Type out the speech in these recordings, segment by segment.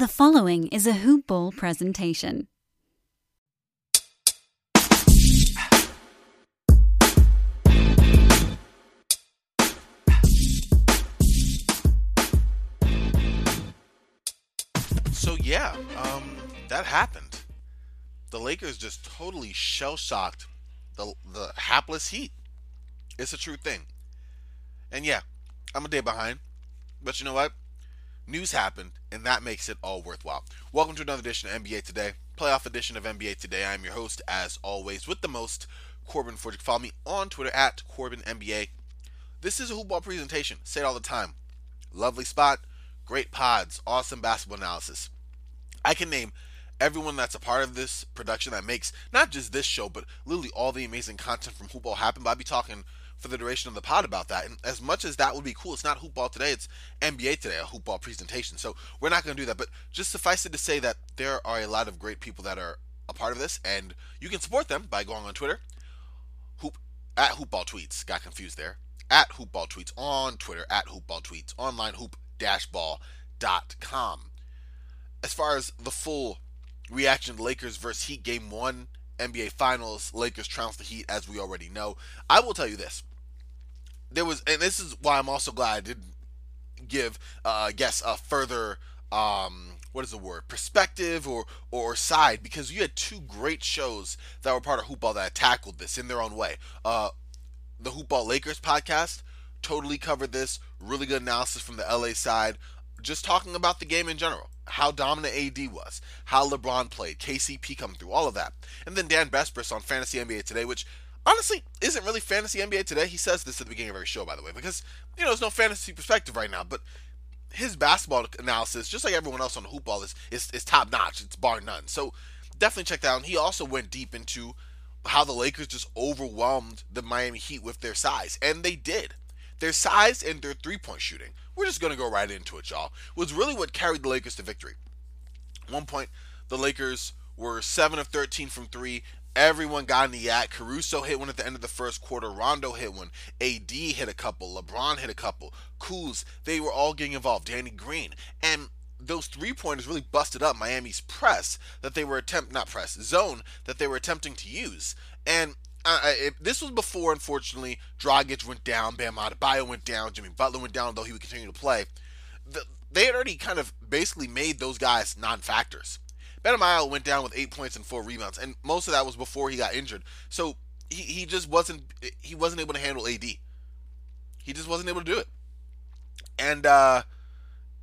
The following is a Hoop Ball presentation. So yeah, um, that happened. The Lakers just totally shell shocked the the hapless Heat. It's a true thing. And yeah, I'm a day behind, but you know what? News happened, and that makes it all worthwhile. Welcome to another edition of NBA Today, playoff edition of NBA Today. I'm your host, as always, with the most, Corbin Forgic. Follow me on Twitter at Corbin NBA. This is a hoopball presentation. Say it all the time. Lovely spot, great pods, awesome basketball analysis. I can name everyone that's a part of this production that makes not just this show, but literally all the amazing content from Hoopball happen. But I'll be talking for the duration of the pod about that. And as much as that would be cool, it's not Hoopball today, it's NBA today, a Hoopball presentation. So we're not going to do that. But just suffice it to say that there are a lot of great people that are a part of this, and you can support them by going on Twitter, hoop at Hoopball Tweets. Got confused there. At Hoopball Tweets on Twitter, at Hoopball Tweets, online hoop ball.com. As far as the full reaction Lakers versus Heat game one, NBA Finals, Lakers trounce the Heat as we already know. I will tell you this there was, and this is why I'm also glad I didn't give, uh, I guess, a further, um, what is the word, perspective or or side, because you had two great shows that were part of Hoopball that tackled this in their own way. Uh, the Hoopball Lakers podcast totally covered this. Really good analysis from the LA side, just talking about the game in general how dominant AD was, how LeBron played, KCP coming through, all of that. And then Dan Besbris on Fantasy NBA Today, which honestly isn't really fantasy NBA today. He says this at the beginning of every show, by the way, because you know there's no fantasy perspective right now. But his basketball analysis, just like everyone else on the hoop ball, is is, is top notch. It's bar none. So definitely check that out. And he also went deep into how the Lakers just overwhelmed the Miami Heat with their size, and they did. Their size and their three point shooting. We're just gonna go right into it, y'all. Was really what carried the Lakers to victory. At one point, the Lakers were seven of 13 from three, Everyone got in the act. Caruso hit one at the end of the first quarter. Rondo hit one. AD hit a couple. LeBron hit a couple. Kuz, they were all getting involved. Danny Green. And those three pointers really busted up Miami's press that they were attempt not press zone that they were attempting to use. And uh, it, this was before, unfortunately, Dragic went down, Bam Adebayo went down, Jimmy Butler went down, though he would continue to play. The, they had already kind of basically made those guys non-factors. Adebayo went down with eight points and four rebounds, and most of that was before he got injured. So he, he just wasn't he wasn't able to handle AD. He just wasn't able to do it, and uh,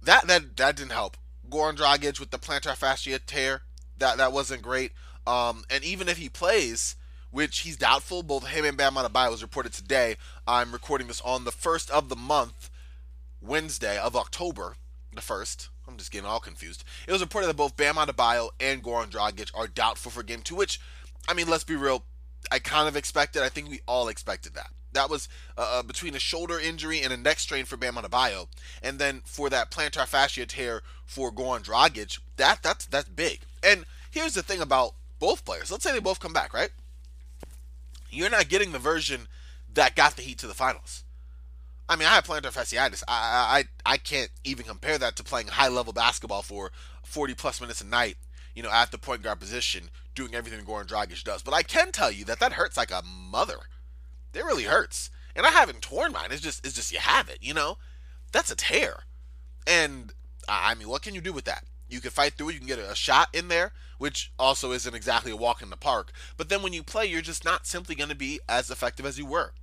that that that didn't help. Goran Dragic with the plantar fascia tear that that wasn't great. Um, and even if he plays, which he's doubtful, both him and Bam Adebayo was reported today. I'm recording this on the first of the month, Wednesday of October, the first. I'm just getting all confused. It was reported that both Bam Adebayo and Goran Dragic are doubtful for game two, which, I mean, let's be real, I kind of expected. I think we all expected that. That was uh, uh between a shoulder injury and a neck strain for Bam Adebayo, and then for that plantar fascia tear for Goran Dragic, that that's that's big. And here's the thing about both players. Let's say they both come back, right? You're not getting the version that got the Heat to the finals. I mean, I have plantar fasciitis. I, I I can't even compare that to playing high level basketball for 40 plus minutes a night. You know, at the point guard position, doing everything Goran Dragic does. But I can tell you that that hurts like a mother. It really hurts. And I haven't torn mine. It's just it's just you have it. You know, that's a tear. And I mean, what can you do with that? You can fight through it. You can get a shot in there, which also isn't exactly a walk in the park. But then when you play, you're just not simply going to be as effective as you were.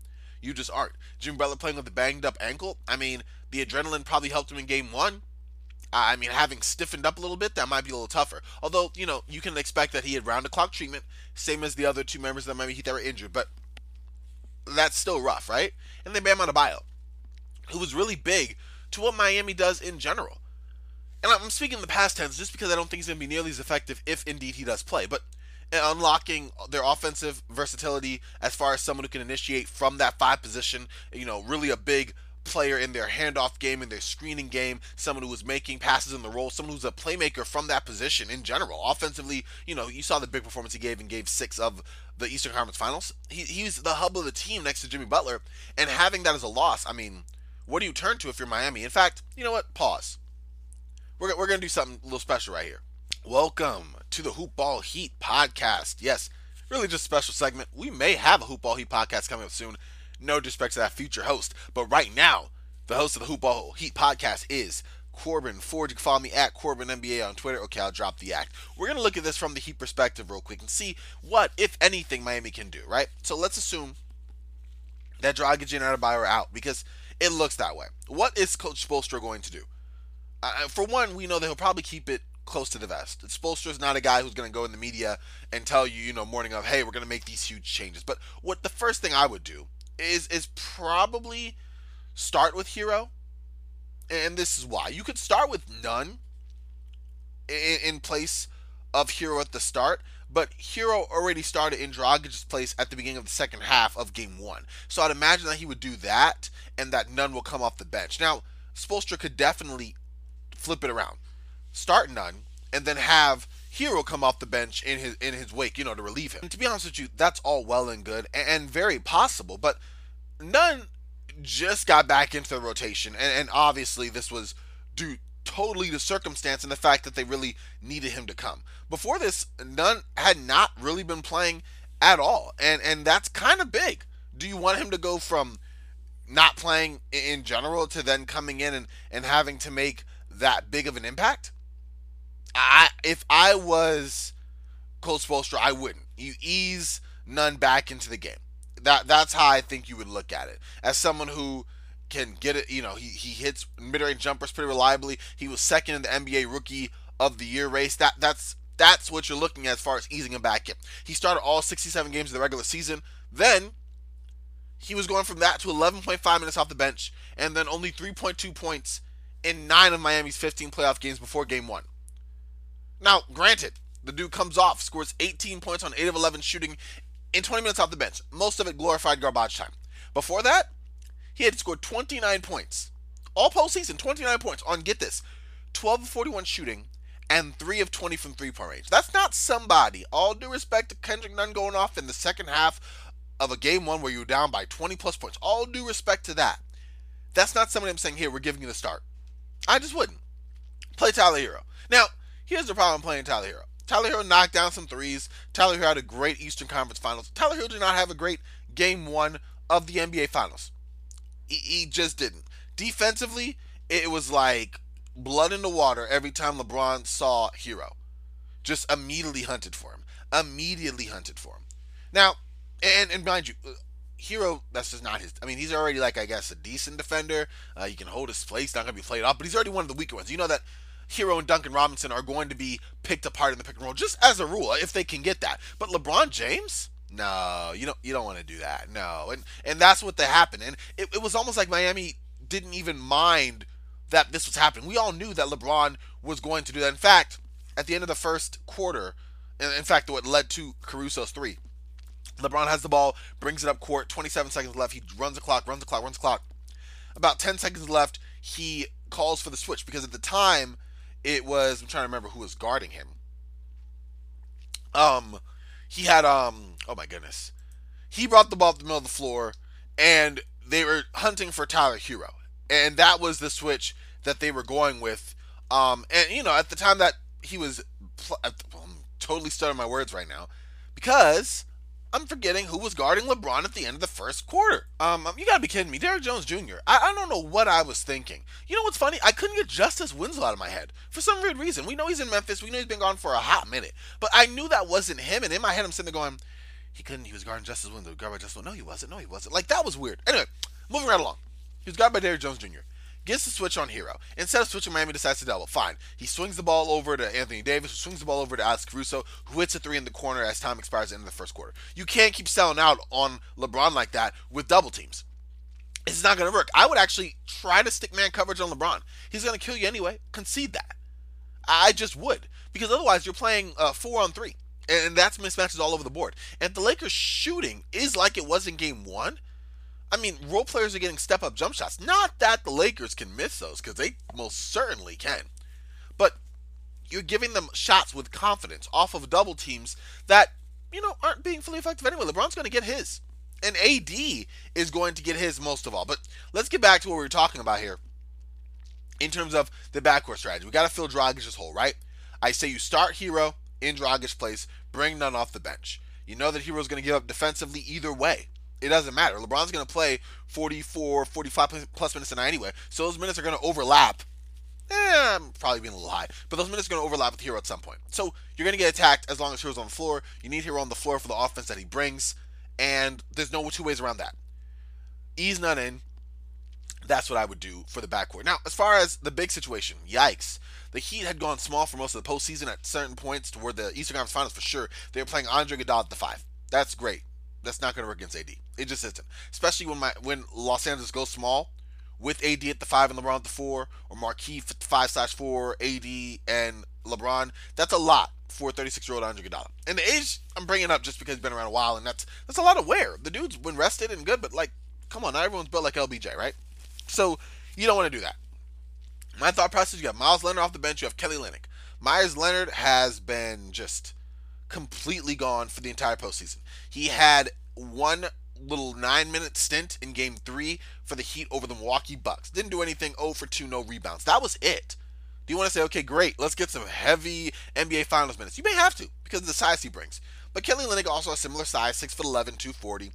You just aren't. Jimmy Butler playing with a banged up ankle. I mean, the adrenaline probably helped him in game one. I mean, having stiffened up a little bit, that might be a little tougher. Although, you know, you can expect that he had round the clock treatment, same as the other two members of the Miami Heat that were injured. But that's still rough, right? And then Bam Adebayo, who was really big to what Miami does in general. And I'm speaking in the past tense just because I don't think he's going to be nearly as effective if indeed he does play. But unlocking their offensive versatility as far as someone who can initiate from that five position. You know, really a big player in their handoff game, in their screening game, someone who was making passes in the role, someone who's a playmaker from that position in general. Offensively, you know, you saw the big performance he gave in game six of the Eastern Conference Finals. He, he's the hub of the team next to Jimmy Butler, and having that as a loss, I mean, what do you turn to if you're Miami? In fact, you know what? Pause. we're, we're going to do something a little special right here. Welcome to the Hoopball Heat podcast. Yes, really just special segment. We may have a Hoopball Heat podcast coming up soon. No disrespect to that future host. But right now, the host of the Hoopball Heat podcast is Corbin Ford. You can follow me at Corbin NBA on Twitter. Okay, I'll drop the act. We're going to look at this from the Heat perspective real quick and see what, if anything, Miami can do, right? So let's assume that Dragic and Adebayo are out because it looks that way. What is Coach Spoelstra going to do? Uh, for one, we know that he'll probably keep it close to the vest. Spoelstra is not a guy who's going to go in the media and tell you, you know, morning of, hey, we're going to make these huge changes. But what the first thing I would do is is probably start with Herro, and this is why. You could start with Nunn in, in place of Herro at the start, but Herro already started in Dragic's place at the beginning of the second half of game one. So I'd imagine that he would do that and that Nunn will come off the bench. Now, Spoelstra could definitely flip it around. Start Nunn and then have Herro come off the bench in his in his wake, you know, to relieve him. And to be honest with you, that's all well and good and, and very possible, but Nunn just got back into the rotation, and, and obviously this was due totally to circumstance and the fact that they really needed him to come. Before this, Nunn had not really been playing at all, and and that's kind of big. Do you want him to go from not playing in general to then coming in and, and having to make that big of an impact? I if I was Coach Spoelstra, I wouldn't. You ease Nunn back into the game. That that's how I think you would look at it. As someone who can get it, you know, he, he hits mid-range jumpers pretty reliably. He was second in the NBA rookie of the year race. That that's that's what you're looking at as far as easing him back in. He started all 67 games of the regular season. Then he was going from that to 11.5 minutes off the bench, and then only 3.2 points in nine of Miami's 15 playoff games before game one. Now, granted, the dude comes off, scores 18 points on 8 of 11 shooting in 20 minutes off the bench. Most of it glorified garbage time. Before that, he had scored 29 points. All postseason, 29 points on, get this, 12 of 41 shooting and 3 of 20 from three point range. That's not somebody. All due respect to Kendrick Nunn going off in the second half of a game one where you're down by 20 plus points. All due respect to that. That's not somebody I'm saying here, we're giving you the start. I just wouldn't. Play Tyler Herro. Now, here's the problem playing Tyler Herro. Tyler Herro knocked down some threes. Tyler Herro had a great Eastern Conference Finals. Tyler Herro did not have a great game one of the NBA Finals. He, he just didn't. Defensively, it was like blood in the water every time LeBron saw Herro. Just immediately hunted for him. Immediately hunted for him. Now, and, and mind you, Herro, that's just not his. I mean, he's already like I guess a decent defender. Uh, he can hold his place, not gonna be played off, but he's already one of the weaker ones. You know that Herro and Duncan Robinson are going to be picked apart in the pick and roll, just as a rule, if they can get that. But LeBron James, no, you don't. You don't want to do that. No, and and that's what that happened. And it, it was almost like Miami didn't even mind that this was happening. We all knew that LeBron was going to do that. In fact, at the end of the first quarter, in fact, what led to Caruso's three, LeBron has the ball, brings it up court, 27 seconds left. He runs the clock, runs the clock, runs the clock. About 10 seconds left, he calls for the switch because at the time it was I'm trying to remember who was guarding him. Um, he had um oh my goodness, he brought the ball up the middle of the floor, and they were hunting for Tyler Herro, and that was the switch that they were going with. Um, and you know at the time that he was, I'm totally stuttering my words right now, because I'm forgetting who was guarding LeBron at the end of the first quarter. Um, um, you gotta be kidding me, Derrick Jones Jr. I, I don't know what I was thinking. You know what's funny? I couldn't get Justice Winslow out of my head for some weird reason. We know he's in Memphis. We know he's been gone for a hot minute, but I knew that wasn't him. And in my head, I'm sitting there going, he couldn't. He was guarding Justice Winslow. Guarding Justice Winslow. No, he wasn't. No, he wasn't. Like that was weird. Anyway, moving right along. He was guarded by Derrick Jones Jr gets the switch on Herro. Instead of switching, Miami decides to double. Fine. He swings the ball over to Anthony Davis, who swings the ball over to Alex Caruso, who hits a three in the corner as time expires at the end of the first quarter. You can't keep selling out on LeBron like that with double teams. It's not going to work. I would actually try to stick man coverage on LeBron. He's going to kill you anyway. Concede that. I just would. Because otherwise, you're playing uh, four on three. And that's mismatches all over the board. And the Lakers shooting is like it was in game one, I mean, role players are getting step up jump shots. Not that the Lakers can miss those, because they most certainly can. But you're giving them shots with confidence off of double teams that, you know, aren't being fully effective anyway. LeBron's going to get his. And AD is going to get his most of all. But let's get back to what we were talking about here. in terms of the backcourt strategy. We got to fill Dragic's hole, right? I say you start Herro in Dragic's place, bring Nunn off the bench. You know that Herro's going to give up defensively either way. It doesn't matter. LeBron's going to play 44, 45 plus minutes a night anyway, so those minutes are going to overlap. Eh, I'm probably being a little high, but those minutes are going to overlap with Herro at some point. So you're going to get attacked as long as Herro's on the floor. You need Herro on the floor for the offense that he brings, and there's no two ways around that. Ease Nunn in, that's what I would do for the backcourt. Now, as far as the big situation, yikes. The Heat had gone small for most of the postseason at certain points toward the Eastern Conference Finals for sure. They were playing Andre Iguodala at the five. That's great. That's not going to work against AD. It just isn't. Especially when my when Los Angeles goes small with AD at the five and LeBron at the four, or Markieff at the five slash four, AD and LeBron. That's a lot for 36 year old Andre Iguodala. And the age I'm bringing up just because he's been around a while, and that's that's a lot of wear. The dude's been rested and good, but like, come on, not everyone's built like LBJ, right? So you don't want to do that. My thought process: you have Meyers Leonard off the bench, you have Kelly Olynyk. Meyers Leonard has been just completely gone for the entire postseason. He had one little nine minute stint in game three for the Heat over the Milwaukee Bucks. Didn't do anything, 0 for 2, no rebounds. That was it. Do you want to say, okay, great, let's get some heavy NBA Finals minutes? You may have to because of the size he brings. But Kelly Olynyk also a similar size, 6'11, 240.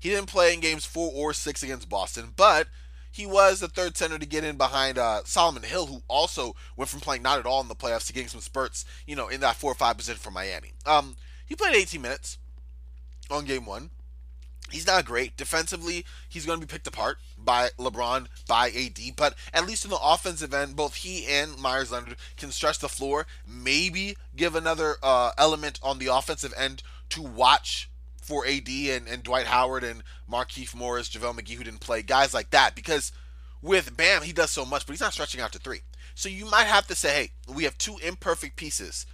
He didn't play in games four or six against Boston, but he was the third center to get in behind uh, Solomon Hill, who also went from playing not at all in the playoffs to getting some spurts, you know, in that four or five position for Miami. Um, he played 18 minutes on game one. He's not great defensively. He's going to be picked apart by LeBron, by AD, but at least in the offensive end, both he and Meyers Leonard can stretch the floor. Maybe give another uh, element on the offensive end to watch for AD and, and Dwight Howard and Markieff Morris, JaVale McGee, who didn't play, guys like that. Because with Bam, he does so much, but he's not stretching out to three. So you might have to say, hey, we have two imperfect pieces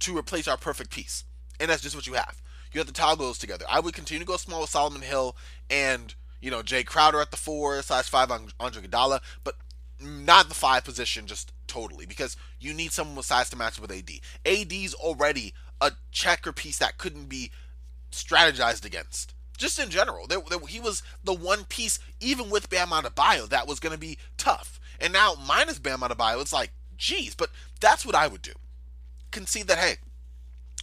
to replace our perfect piece. And that's just what you have. You have to toggle those together. I would continue to go small with Solomon Hill and, you know, Jae Crowder at the four slash five on Andre Iguodala, but not the five position just totally because you need someone with size to match with AD. AD's already a checker piece that couldn't be strategized against. Just in general, there, there, he was the one piece, even with Bam Adebayo, that was going to be tough. And now minus Bam Adebayo, it's like, geez, but that's what I would do. Concede that, hey,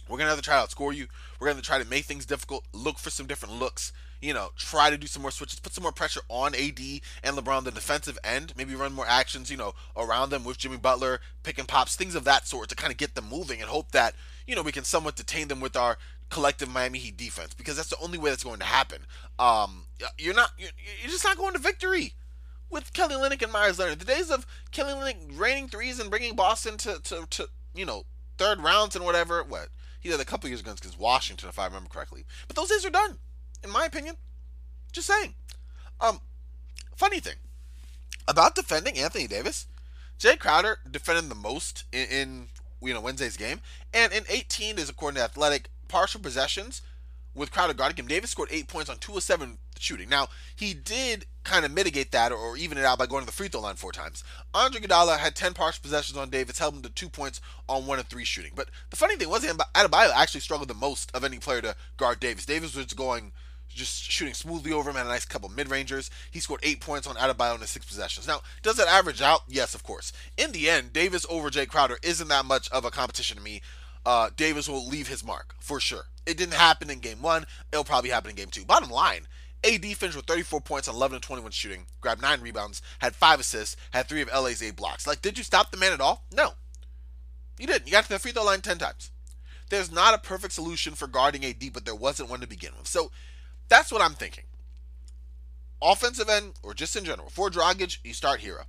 we're going to have to try to outscore you. We're going to try to make things difficult, look for some different looks, you know, try to do some more switches, put some more pressure on AD and LeBron, the defensive end, maybe run more actions, you know, around them with Jimmy Butler, pick and pops, things of that sort to kind of get them moving and hope that, you know, we can somewhat detain them with our collective Miami Heat defense because that's the only way that's going to happen. Um, you're not, you're, you're just not going to victory with Kelly Olynyk and Meyers Leonard. The days of Kelly Olynyk raining threes and bringing Boston to, to, to you know, third rounds and whatever, what? He did a couple years ago against Washington, if I remember correctly. But those days are done, in my opinion. Just saying. Um, funny thing about defending Anthony Davis, Jae Crowder defended the most in, in you know Wednesday's game, and in 18 is according to Athletic partial possessions with Crowder guarding him. Davis scored eight points on two of seven shooting. Now he did kind of mitigate that or even it out by going to the free throw line four times. Andre Iguodala had 10 partial possessions on Davis, held him to two points on one of three shooting. But the funny thing was, Adebayo actually struggled the most of any player to guard Davis. Davis was going just shooting smoothly over him, had a nice couple mid rangers. He scored eight points on Adebayo in his six possessions. Now, does that average out? Yes, of course. In the end, Davis over Jae Crowder isn't that much of a competition to me. Uh, Davis will leave his mark for sure. It didn't happen in game one. It'll probably happen in game two. Bottom line, AD finished with 34 points on 11 and 21 shooting, grabbed nine rebounds, had five assists, had three of LA's eight blocks. Like, did you stop the man at all? No. You didn't. You got to the free throw line 10 times. There's not a perfect solution for guarding AD, but there wasn't one to begin with. So that's what I'm thinking. Offensive end, or just in general, for Dragic, you start Herro.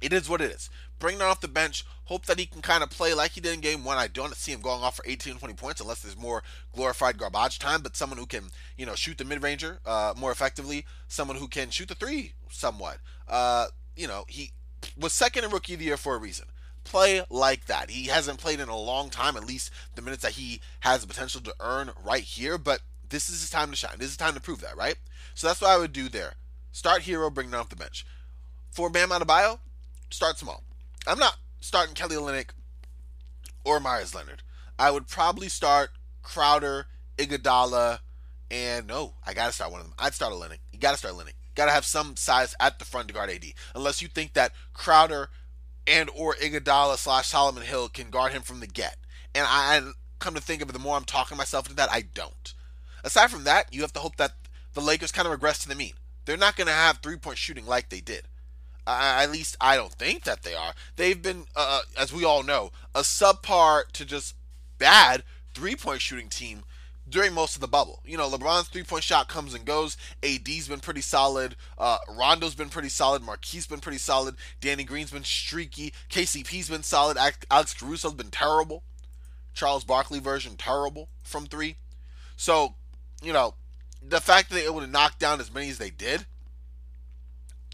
It is what it is. Bring that off the bench. Hope that he can kind of play like he did in game one. I don't see him going off for 18, 20 points unless there's more glorified garbage time, but someone who can, you know, shoot the mid ranger uh, more effectively, someone who can shoot the three somewhat. Uh, you know, he was second in rookie of the year for a reason. Play like that. He hasn't played in a long time, at least the minutes that he has the potential to earn right here, but this is his time to shine. This is time to prove that, right? So that's what I would do there. Start Herro, bring down off the bench. For Bam Adebayo, start small. I'm not starting Kelly Olynyk or Meyers Leonard. I would probably start Crowder, Iguodala, and no, I gotta start one of them. I'd start Olynyk. You gotta start Olynyk. Got to have some size at the front to guard AD. Unless you think that Crowder and or Iguodala slash Solomon Hill can guard him from the get. And I, I come to think of it, the more I'm talking myself into that, I don't. Aside from that, you have to hope that the Lakers kind of regress to the mean. They're not to have three point shooting like they did. Uh, at least I don't think that they are. They've been, uh, as we all know, a subpar to just bad three point shooting team during most of the bubble. You know, LeBron's three point shot comes and goes. AD's been pretty solid. Uh, Rondo's been pretty solid. Markieff been pretty solid. Danny Green's been streaky. KCP's been solid. Alex Caruso's been terrible. Charles Barkley version terrible from three. So, you know, the fact that they were able to knock down as many as they did,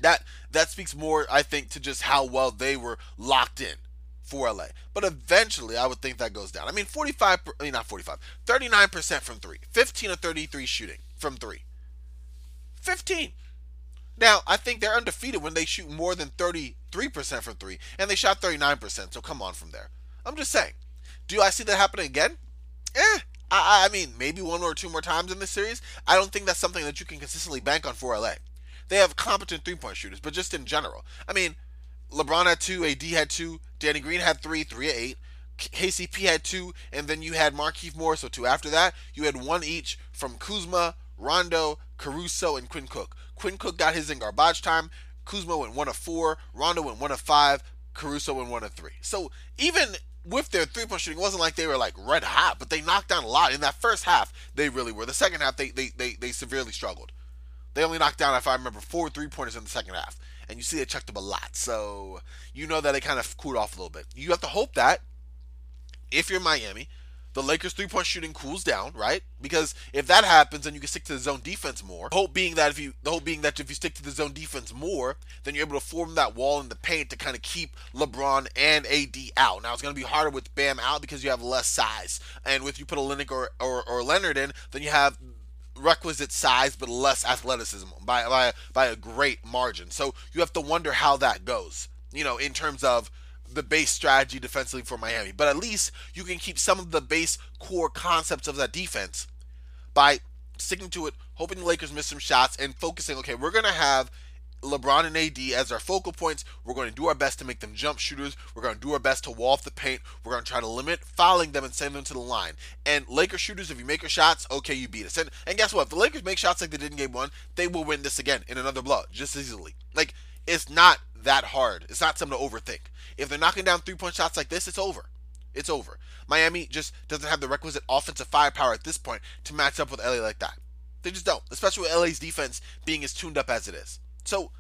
that that speaks more, I think, to just how well they were locked in for LA. But eventually, I would think that goes down. I mean, 45, I mean, not 45, 39% from three, 15 or 33 shooting from three. 15. Now, I think they're undefeated when they shoot more than 33% from three, and they shot 39%, so come on from there. I'm just saying. Do I see that happening again? Eh. I, I mean, maybe one or two more times in this series. I don't think that's something that you can consistently bank on for LA. They have competent three point shooters, but just in general. I mean, LeBron had two, AD had two, Danny Green had three, three at eight. KCP had two, and then you had Markieff Morris, so two. After that, you had one each from Kuzma, Rondo, Caruso, and Quinn Cook. Quinn Cook got his in garbage time. Kuzma went one of four. Rondo went one of five. Caruso went one of three. So even with their three point shooting, it wasn't like they were like red hot, but they knocked down a lot. In that first half, they really were. The second half, they they, they, they severely struggled. They only knocked down, if I remember, four three pointers in the second half and you see they checked up a lot. So you know that they kind of cooled off a little bit. You have to hope that if you're Miami, the Lakers three point shooting cools down, right? Because if that happens, then you can stick to the zone defense more. The hope being that if you the hope being that if you stick to the zone defense more, then you're able to form that wall in the paint to kind of keep LeBron and AD out. Now it's going to be harder with Bam out because you have less size, and with you put a Olynyk or, or, or Leonard in, then you have requisite size but less athleticism by, by by a great margin. So you have to wonder how that goes. You know, in terms of the base strategy defensively for Miami. But at least you can keep some of the base core concepts of that defense by sticking to it, hoping the Lakers miss some shots and focusing, okay, we're to have LeBron and AD as our focal points. We're going to do our best to make them jump shooters. We're going to do our best to wall off the paint. We're going to try to limit fouling them and send them to the line. And Lakers shooters, if you make your shots, okay, you beat us. And, and guess what? If the Lakers make shots like they did in game one, they will win this again in another blow just as easily. Like, it's not that hard. It's not something to overthink. If they're knocking down three point shots like this, it's over. It's over. Miami just doesn't have the requisite offensive firepower at this point to match up with LA like that. They just don't, especially with LA's defense being as tuned up as it is. So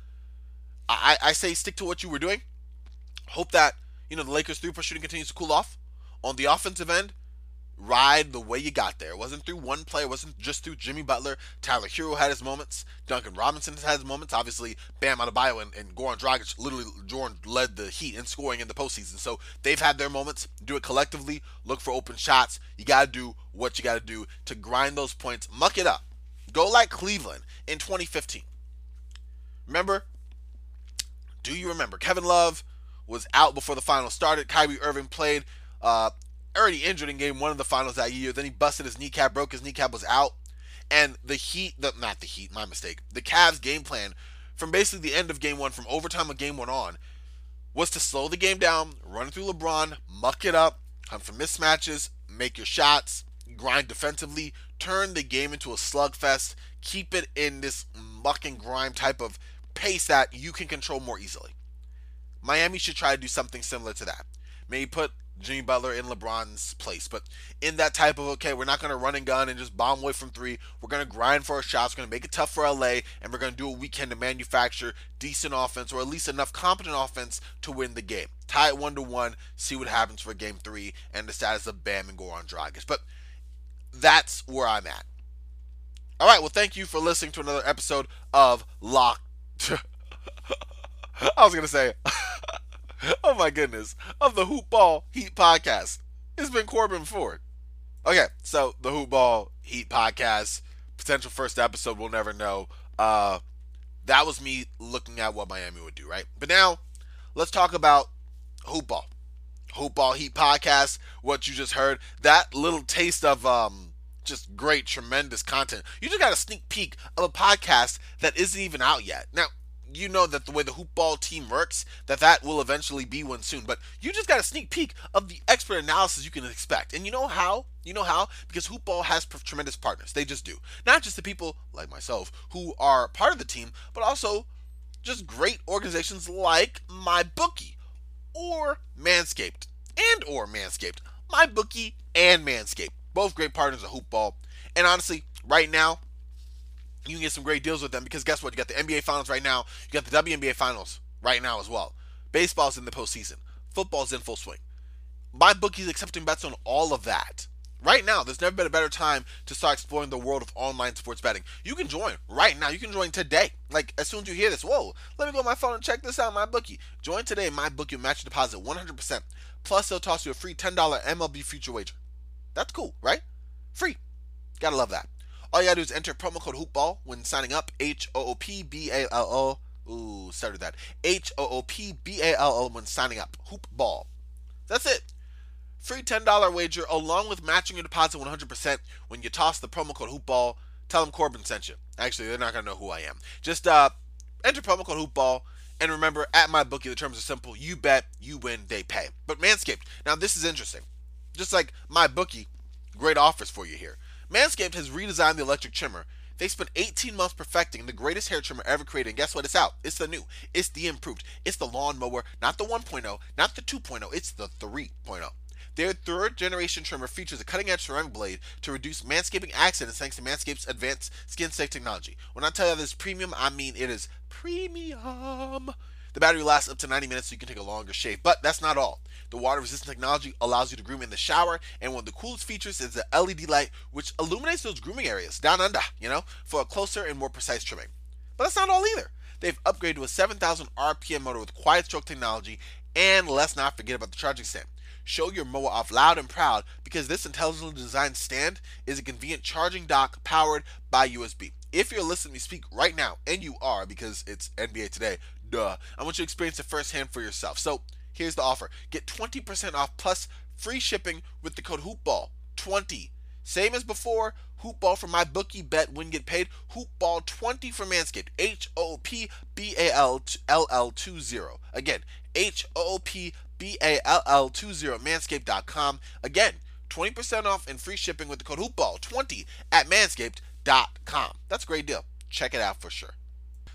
I, I say stick to what you were doing. Hope that you know the Lakers three point shooting continues to cool off. On the offensive end, ride the way you got there. It wasn't through one player. It wasn't just through Jimmy Butler. Tyler Herro had his moments. Duncan Robinson has had his moments. Obviously, Bam out Adebayo and, and Goran Dragic literally Jordan led the Heat in scoring in the postseason. So they've had their moments. Do it collectively. Look for open shots. You got to do what you got to do to grind those points. Muck it up. Go like Cleveland in 2015. Remember, do you remember? Kevin Love was out before the finals started. Kyrie Irving played, uh, already injured in game one of the finals that year. Then he busted his kneecap, broke his kneecap, was out. And the Heat, the, not the Heat, my mistake. The Cavs game plan from basically the end of game one, from overtime of game one on, was to slow the game down, run through LeBron, muck it up, hunt for mismatches, make your shots, grind defensively, turn the game into a slugfest, keep it in this muck and grime type of pace that you can control more easily. Miami should try to do something similar to that. Maybe put Jimmy Butler in LeBron's place, but in that type of okay, we're not going to run and gun and just bomb away from three. We're going to grind for our shots. We're going to make it tough for LA, and we're going to do what we can to manufacture decent offense or at least enough competent offense to win the game. Tie it one to one. See what happens for Game Three and the status of Bam and Goran Dragic. But that's where I'm at. All right. Well, thank you for listening to another episode of Locked I was gonna say, oh my goodness, of the Hoop Ball Heat podcast. It's been Corbin Ford. Okay, so the Hoop Ball Heat podcast, potential first episode, we'll never know. Uh, that was me looking at what Miami would do, right? But now, let's talk about Hoop Ball. Hoop Ball Heat podcast. What you just heard, that little taste of um just great, tremendous content. You just got a sneak peek of a podcast that isn't even out yet. Now, you know that the way the hoopball team works, that that will eventually be one soon. But you just got a sneak peek of the expert analysis you can expect. And you know how? You know how? Because hoopball has tremendous partners. They just do. Not just the people like myself who are part of the team, but also just great organizations like MyBookie or Manscaped and or Manscaped. MyBookie and Manscaped. Both great partners of hoopball. And honestly, right now, you can get some great deals with them because guess what? You got the NBA Finals right now. You got the WNBA Finals right now as well. Baseball's in the postseason. Football's in full swing. My bookie's accepting bets on all of that. Right now, there's never been a better time to start exploring the world of online sports betting. You can join right now. You can join today. Like, as soon as you hear this, whoa, let me go on my phone and check this out, my bookie. Join today, MyBookie will match deposit 100%. Plus, they'll toss you a free $10 MLB future wager. That's cool, right? Free. Gotta love that. All you gotta do is enter promo code HoopBall when signing up. H O O P B A L O. Ooh, started that. H O O P B A L O when signing up. HoopBall. That's it. Free $10 wager along with matching your deposit 100% when you toss the promo code HoopBall. Tell them Corbin sent you. Actually, they're not gonna know who I am. Just uh, enter promo code HoopBall. And remember, at my bookie, the terms are simple. You bet, you win, they pay. But Manscaped, now this is interesting. Just like my bookie, great offers for you here. Manscaped has redesigned the electric trimmer. They spent 18 months perfecting the greatest hair trimmer ever created, and guess what? It's out. It's the new. It's the improved. It's the lawnmower, not the 1.0, not the 2.0. It's the 3.0. Their third generation trimmer features a cutting edge ceramic blade to reduce manscaping accidents thanks to Manscaped's advanced skin safe technology. When I tell you this premium, I mean it is premium. The battery lasts up to 90 minutes so you can take a longer shave. But that's not all. The water resistant technology allows you to groom in the shower, and one of the coolest features is the LED light, which illuminates those grooming areas down under, you know, for a closer and more precise trimming. But that's not all either. They've upgraded to a 7,000 RPM motor with quiet stroke technology, and let's not forget about the charging stand. Show your mower off loud and proud because this intelligently designed stand is a convenient charging dock powered by USB. If you're listening to me speak right now, and you are because it's NBA today, duh, I want you to experience it firsthand for yourself. So here's the offer get 20% off plus free shipping with the code HoopBall. 20. Same as before, Hoopball for my bookie bet win get paid. Hoopball 20 for Manscaped. H O P B A L L L 20. Again, H O P B A L L 20 manscaped.com. Again, 20% off and free shipping with the code HoopBall20 at manscaped.com. That's a great deal. Check it out for sure.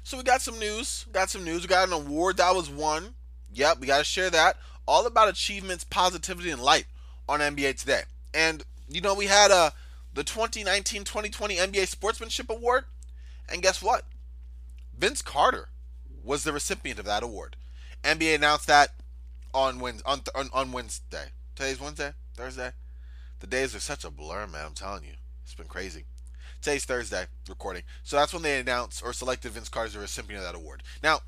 So we got some news. Got some news. We got an award that was won. Yep, we got to share that. All about achievements, positivity, and light on NBA Today. And you know, we had uh, the 2019-2020 NBA Sportsmanship Award, and guess what? Vince Carter was the recipient of that award. NBA announced that on Wednesday. On, on Wednesday. Today's Wednesday, Thursday. The days are such a blur, man. I'm telling you, it's been crazy. Today's Thursday recording, so that's when they announced or selected Vince Carter as the recipient of that award. Now,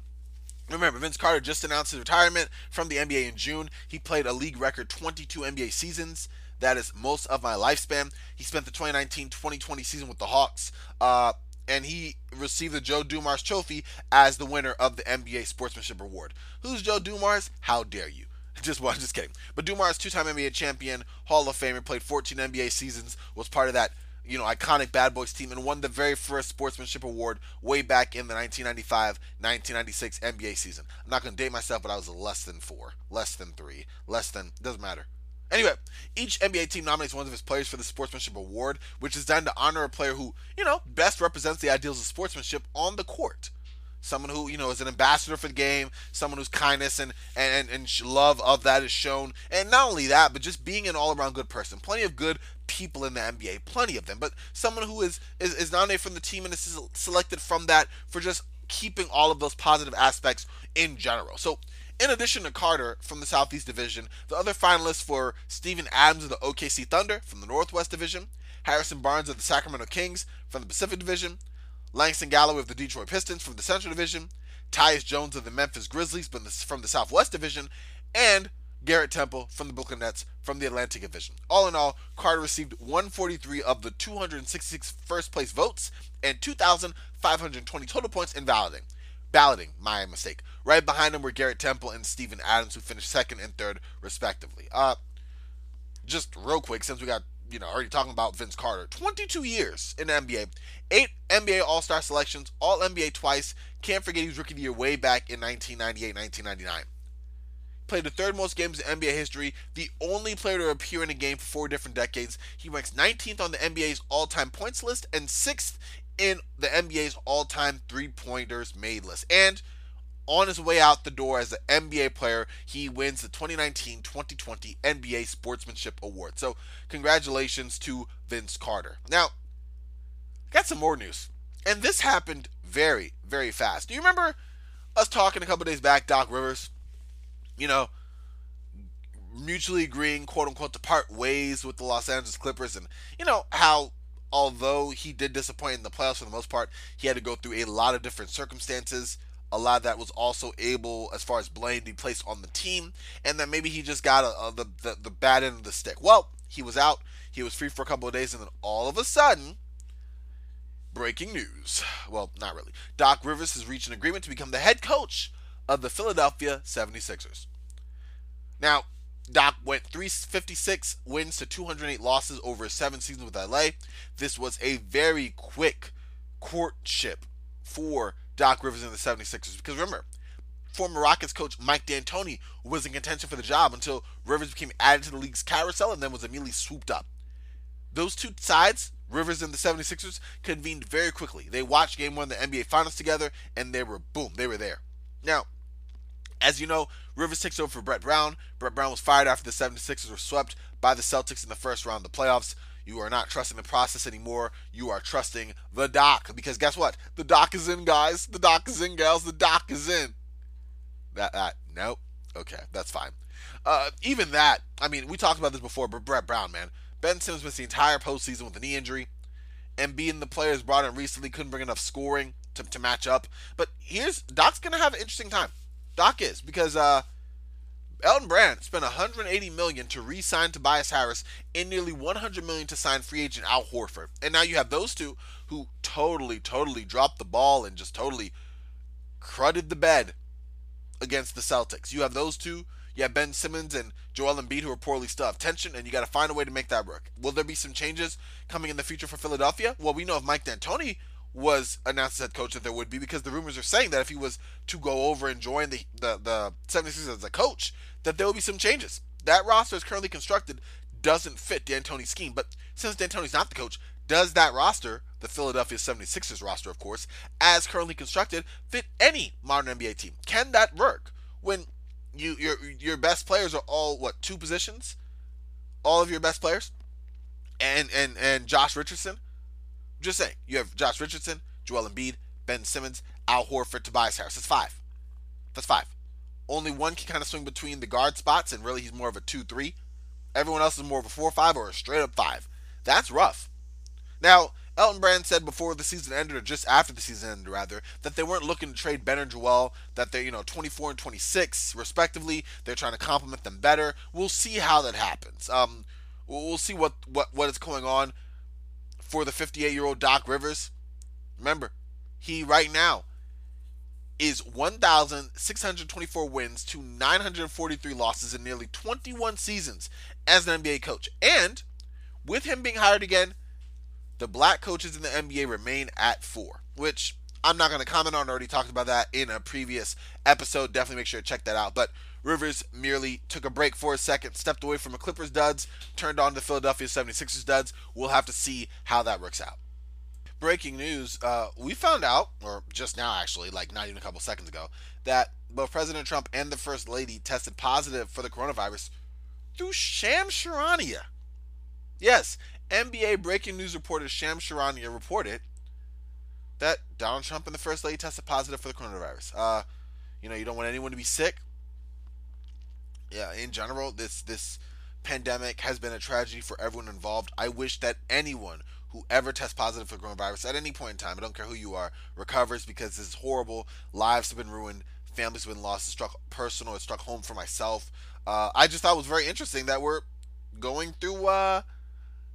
Remember, Vince Carter just announced his retirement from the NBA in June. He played a league record 22 NBA seasons. That is most of my lifespan. He spent the 2019-2020 season with the Hawks, uh, and he received the Joe Dumars Trophy as the winner of the NBA Sportsmanship Award. Who's Joe Dumars? How dare you? Just well, just kidding. But Dumars, two-time NBA champion, Hall of Famer, played 14 NBA seasons, was part of that you know, iconic Bad Boys team and won the very first sportsmanship award way back in the 1995-1996 NBA season. I'm not going to date myself, but I was less than four, less than three, less than doesn't matter. Anyway, each NBA team nominates one of its players for the Sportsmanship Award, which is designed to honor a player who, you know, best represents the ideals of sportsmanship on the court. Someone who, you know, is an ambassador for the game, someone whose kindness and, and, and love of that is shown. And not only that, but just being an all around good person. Plenty of good people in the NBA, plenty of them. But someone who is, is, is nominated from the team and is selected from that for just keeping all of those positive aspects in general. So, in addition to Carter from the Southeast Division, the other finalists were Steven Adams of the OKC Thunder from the Northwest Division, Harrison Barnes of the Sacramento Kings from the Pacific Division, Langston Galloway of the Detroit Pistons from the Central Division, Tyus Jones of the Memphis Grizzlies from the Southwest Division, and Garrett Temple from the Brooklyn Nets from the Atlantic Division. All in all, Carter received 143 of the 266 first place votes and 2,520 total points in balloting. Balloting, my mistake. Right behind him were Garrett Temple and Steven Adams, who finished second and third, respectively. Uh, just real quick, since we got you know, already talking about Vince Carter. 22 years in the NBA, eight NBA All Star selections, All NBA twice. Can't forget he was Rookie of the Year way back in 1998, 1999. Played the third most games in NBA history, the only player to appear in a game for four different decades. He ranks 19th on the NBA's all time points list and 6th in the NBA's all time three pointers made list. And on his way out the door as an NBA player, he wins the 2019 2020 NBA Sportsmanship Award. So, congratulations to Vince Carter. Now, got some more news. And this happened very, very fast. Do you remember us talking a couple days back, Doc Rivers? You know, mutually agreeing, quote unquote, to part ways with the Los Angeles Clippers, and you know how although he did disappoint in the playoffs for the most part, he had to go through a lot of different circumstances a lot of that was also able, as far as blame, to be placed on the team, and that maybe he just got a, a, the, the, the bad end of the stick. Well, he was out, he was free for a couple of days, and then all of a sudden, breaking news. Well, not really. Doc Rivers has reached an agreement to become the head coach of the Philadelphia 76ers. Now, Doc went 356 wins to 208 losses over seven seasons with LA. This was a very quick courtship for Doc Rivers and the 76ers. Because remember, former Rockets coach Mike D'Antoni was in contention for the job until Rivers became added to the league's carousel and then was immediately swooped up. Those two sides, Rivers and the 76ers, convened very quickly. They watched game one of the NBA Finals together and they were, boom, they were there. Now, as you know, Rivers takes over for Brett Brown. Brett Brown was fired after the 76ers were swept by the Celtics in the first round of the playoffs. You are not trusting the process anymore. You are trusting the doc. Because guess what? The doc is in, guys. The doc is in, gals. The doc is in. That, that, nope. Okay, that's fine. Uh, even that, I mean, we talked about this before, but Brett Brown, man. Ben Simmons missed the entire postseason with a knee injury. And being the players brought in recently couldn't bring enough scoring to, to match up. But here's Doc's going to have an interesting time. Doc is, because uh, Elton Brand spent 180 million to re-sign Tobias Harris and nearly 100 million to sign free agent Al Horford. And now you have those two who totally, totally dropped the ball and just totally crudded the bed against the Celtics. You have those two. You have Ben Simmons and Joel Embiid who are poorly stuffed. Tension, and you got to find a way to make that work. Will there be some changes coming in the future for Philadelphia? Well, we know if Mike D'Antoni was announced as head coach that there would be because the rumors are saying that if he was to go over and join the the, the 76ers as a coach, that there will be some changes. That roster is currently constructed doesn't fit D'Antoni's scheme, but since D'Antoni's not the coach, does that roster, the Philadelphia 76ers roster, of course, as currently constructed, fit any modern NBA team? Can that work when you your your best players are all what two positions? All of your best players, and and and Josh Richardson. Just saying, you have Josh Richardson, Joel Embiid, Ben Simmons, Al Horford, Tobias Harris. That's five. That's five. Only one can kind of swing between the guard spots, and really he's more of a 2 3. Everyone else is more of a 4 5 or a straight up 5. That's rough. Now, Elton Brand said before the season ended, or just after the season ended, rather, that they weren't looking to trade Ben and Joel, that they're, you know, 24 and 26, respectively. They're trying to complement them better. We'll see how that happens. Um, we'll see what, what, what is going on for the 58 year old Doc Rivers. Remember, he right now is 1,624 wins to 943 losses in nearly 21 seasons as an NBA coach. And with him being hired again, the black coaches in the NBA remain at four, which I'm not going to comment on. I already talked about that in a previous episode. Definitely make sure to check that out. But Rivers merely took a break for a second, stepped away from the Clippers duds, turned on the Philadelphia 76ers duds. We'll have to see how that works out breaking news, uh, we found out, or just now actually, like not even a couple seconds ago, that both President Trump and the First Lady tested positive for the coronavirus through Shams Charania. Yes, NBA breaking news reporter Shams Charania reported that Donald Trump and the First Lady tested positive for the coronavirus. Uh, you know, you don't want anyone to be sick. Yeah, in general, this this pandemic has been a tragedy for everyone involved. I wish that anyone who ever tests positive for coronavirus at any point in time, I don't care who you are, recovers because this is horrible. Lives have been ruined, families have been lost. It struck personal, it struck home for myself. Uh, I just thought it was very interesting that we're going through uh,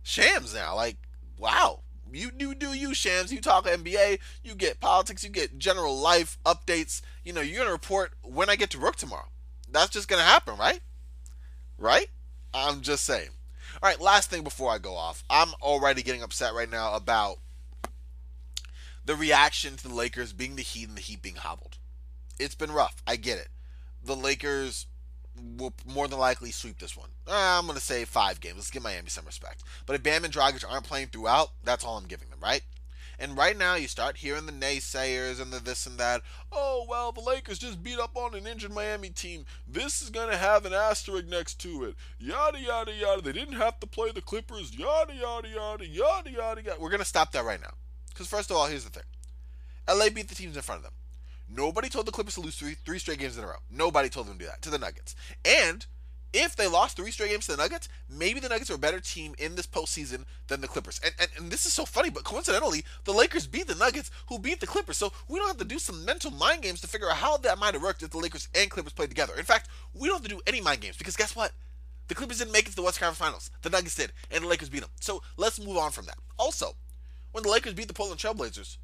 shams now. Like, wow. You do do you shams. You talk NBA. You get politics. You get general life updates. You know you're gonna report when I get to work tomorrow. That's just gonna happen, right? Right? I'm just saying. All right, last thing before I go off. I'm already getting upset right now about the reaction to the Lakers being the Heat and the Heat being hobbled. It's been rough. I get it. The Lakers will more than likely sweep this one. Uh, I'm going to say five games. Let's give Miami some respect. But if Bam and Dragic aren't playing throughout, that's all I'm giving them, right? And right now, you start hearing the naysayers and the this and that. Oh, well, the Lakers just beat up on an injured Miami team. This is going to have an asterisk next to it. Yada, yada, yada. They didn't have to play the Clippers. Yada, yada, yada, yada, yada, yada. We're going to stop that right now. Because, first of all, here's the thing LA beat the teams in front of them. Nobody told the Clippers to lose three, three straight games in a row. Nobody told them to do that to the Nuggets. And if they lost three straight games to the Nuggets, maybe the Nuggets are a better team in this postseason than the Clippers. And, and, and this is so funny, but coincidentally, the Lakers beat the Nuggets, who beat the Clippers. So we don't have to do some mental mind games to figure out how that might have worked if the Lakers and Clippers played together. In fact, we don't have to do any mind games because guess what? The Clippers didn't make it to the West Conference Finals. The Nuggets did, and the Lakers beat them. So let's move on from that. Also, when the Lakers beat the Portland Trailblazers,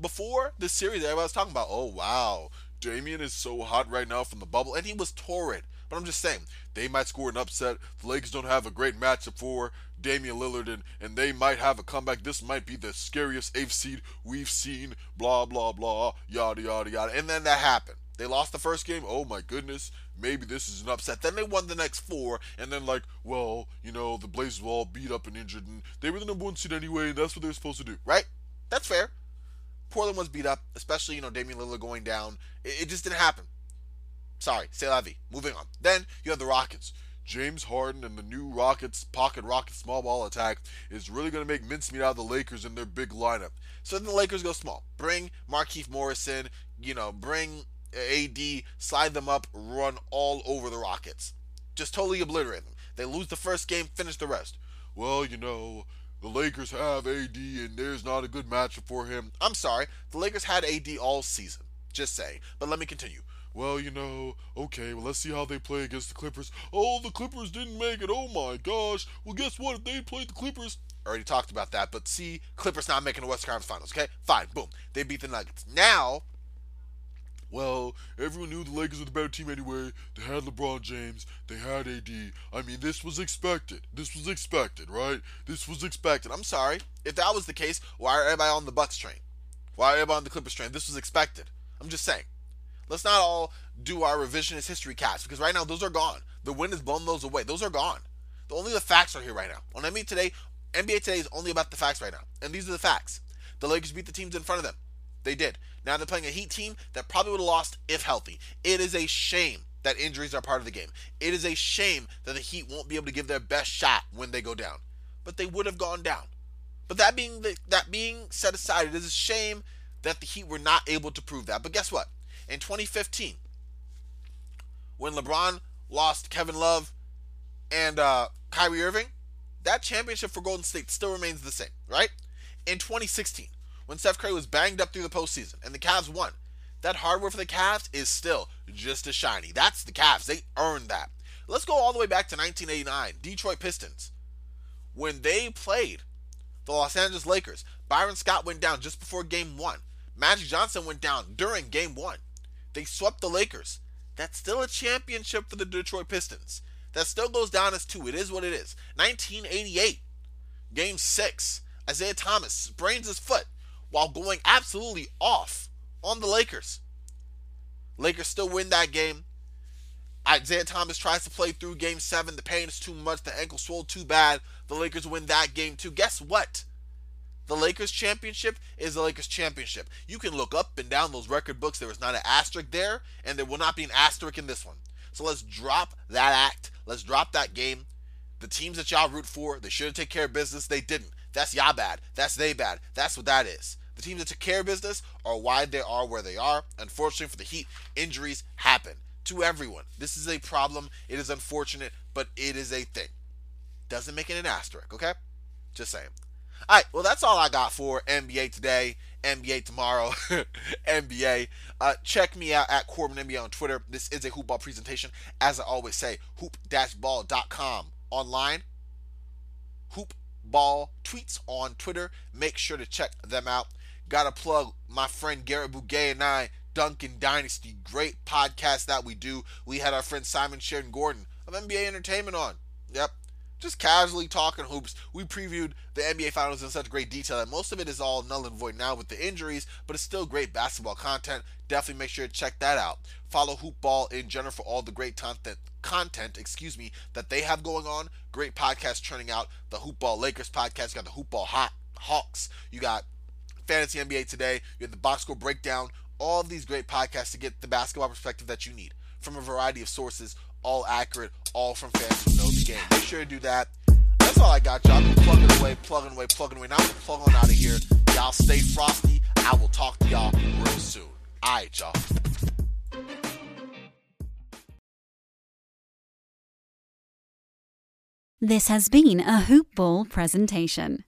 before this series, everybody was talking about, oh wow, Damian is so hot right now from the bubble, and he was torrid. But I'm just saying, they might score an upset. The Lakers don't have a great matchup for Damian Lillard, and, and they might have a comeback. This might be the scariest eighth seed we've seen, blah, blah, blah, yada, yada, yada. And then that happened. They lost the first game. Oh my goodness, maybe this is an upset. Then they won the next four, and then like, well, you know, the Blazers were all beat up and injured, and they were the number one seed anyway, and that's what they were supposed to do, right? That's fair. Portland was beat up, especially, you know, Damian Lillard going down. It, it just didn't happen. Sorry, say vie. Moving on. Then you have the Rockets. James Harden and the new Rockets pocket rocket small ball attack is really going to make mincemeat out of the Lakers in their big lineup. So then the Lakers go small. Bring Markieff Morrison, you know, bring AD, slide them up, run all over the Rockets. Just totally obliterate them. They lose the first game, finish the rest. Well, you know, the Lakers have AD and there's not a good matchup for him. I'm sorry, the Lakers had AD all season. Just saying. But let me continue well, you know, okay, well, let's see how they play against the Clippers. Oh, the Clippers didn't make it. Oh my gosh. Well, guess what? If they played the Clippers, already talked about that, but see, Clippers not making the West Conference Finals, okay? Fine, boom. They beat the Nuggets. Now, well, everyone knew the Lakers were the better team anyway. They had LeBron James. They had AD. I mean, this was expected. This was expected, right? This was expected. I'm sorry. If that was the case, why are everybody on the Bucks train? Why are everybody on the Clippers train? This was expected. I'm just saying. Let's not all do our revisionist history cast because right now those are gone. The wind has blown those away. Those are gone. The only the facts are here right now. On NBA today, NBA today is only about the facts right now, and these are the facts. The Lakers beat the teams in front of them. They did. Now they're playing a Heat team that probably would have lost if healthy. It is a shame that injuries are part of the game. It is a shame that the Heat won't be able to give their best shot when they go down. But they would have gone down. But that being the, that being set aside, it is a shame that the Heat were not able to prove that. But guess what? In 2015 when LeBron lost Kevin Love and uh, Kyrie Irving, that championship for Golden State still remains the same, right? In 2016, when Steph Curry was banged up through the postseason and the Cavs won, that hardware for the Cavs is still just as shiny. That's the Cavs. They earned that. Let's go all the way back to 1989, Detroit Pistons. When they played the Los Angeles Lakers, Byron Scott went down just before game one. Magic Johnson went down during game one. They swept the Lakers. That's still a championship for the Detroit Pistons. That still goes down as two. It is what it is. 1988, game six. Isiah Thomas sprains his foot while going absolutely off on the Lakers. Lakers still win that game. Isiah Thomas tries to play through game seven. The pain is too much. The ankle swelled too bad. The Lakers win that game too. Guess what? The Lakers championship is the Lakers championship. You can look up and down those record books. There is not an asterisk there, and there will not be an asterisk in this one. So let's drop that act. Let's drop that game. The teams that y'all root for, they should have taken care of business. They didn't. That's y'all bad. That's they bad. That's what that is. The teams that took care of business are why they are where they are. Unfortunately for the Heat, injuries happen to everyone. This is a problem. It is unfortunate, but it is a thing. Doesn't make it an asterisk, okay? Just saying. All right, well, that's all I got for NBA today, NBA tomorrow, NBA. Uh, check me out at Corbin NBA on Twitter. This is a hoopball presentation. As I always say, hoop-ball.com online. Hoopball tweets on Twitter. Make sure to check them out. Got to plug my friend Garrett Bouguet and I, Duncan Dynasty. Great podcast that we do. We had our friend Simon Sheridan Gordon of NBA Entertainment on. Yep, just casually talking hoops. We previewed the NBA Finals in such great detail that most of it is all null and void now with the injuries, but it's still great basketball content. Definitely make sure to check that out. Follow Hoopball in general for all the great content content, excuse me, that they have going on. Great podcasts churning out. The Hoopball Lakers podcast. You got the Hoopball Hot Hawks. You got Fantasy NBA Today. You have the Box Score Breakdown. All of these great podcasts to get the basketball perspective that you need from a variety of sources, all accurate, all from fans who game. Make sure to do that. That's all I got, y'all. I'm plugging away, plugging away, plugging away. Now I'm plug on out of here. Y'all stay frosty. I will talk to y'all real soon. All right, y'all. This has been a Hoop Ball presentation.